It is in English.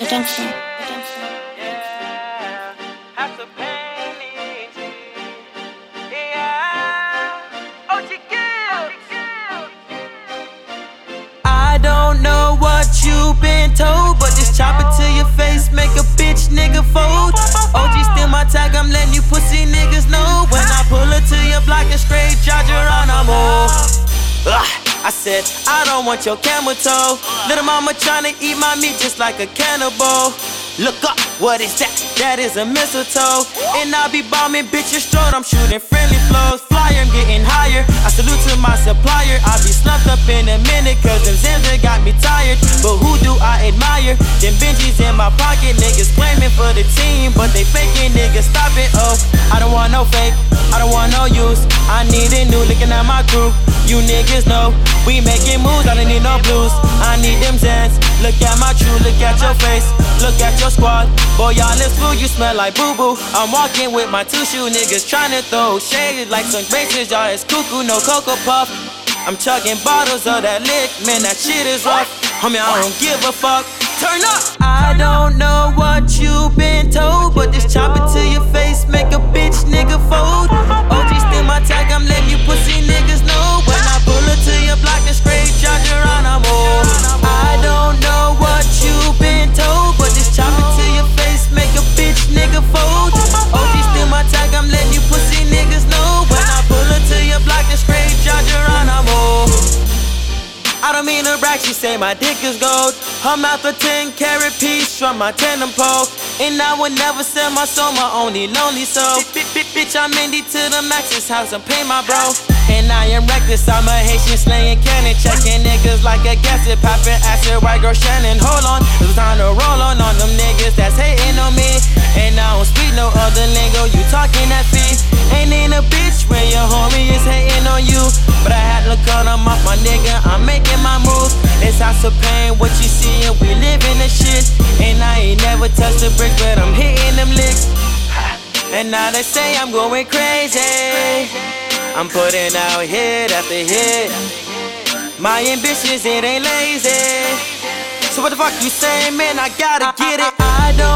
the gangster, the gangster. Have to pay me. Yeah. OG I don't know what you've been told, but this chopper to your face make a bitch nigga fold. OG still my tag, I'm letting you pussy niggas know. When I pull her to your block and straight said, I don't want your camel toe. Little mama tryna eat my meat just like a cannibal. Look up, what is that? That is a mistletoe. And I be bombing bitches straight, I'm shooting friendly flows. Flyer, I'm getting higher. I salute to my supplier. I be slumped up in a minute, cause them Zims got me tired. But who do I admire? Them Benjis in my pocket, niggas claiming for the team, but they faking, niggas stop it. Oh, I don't want no fake, I don't want no use. I need a new looking at my crew. You niggas know we making moves, I don't need no blues. I need them Zans. Look at my true, look at your face, look at your squad. Boy, y'all is fool, you smell like boo boo. I'm walking with my two shoe niggas trying to throw shade like some bases. Y'all is cuckoo, no cocoa puff. I'm chugging bottles of that lick, man, that shit is rough. Homie, I don't give a fuck. Turn up. I don't know what you've been told, but this chopper to your face I mean to brag, she say my dick is gold. I'm out the 10 carat piece from my tandem pole. And I would never sell my soul, my only lonely soul. Bitch, I'm Indy to the max's house and pay my bro. And I am reckless, I'm a Haitian slaying cannon. Checking niggas like a gasset, popping acid, white girl Shannon. Hold on, House of pain, what you see, and we living the shit. And I ain't never touched the bricks, but I'm hitting them licks. And now they say I'm going crazy. I'm putting out hit after hit. My ambitions, it ain't lazy. So what the fuck you saying, man? I gotta get it. I, I, I don't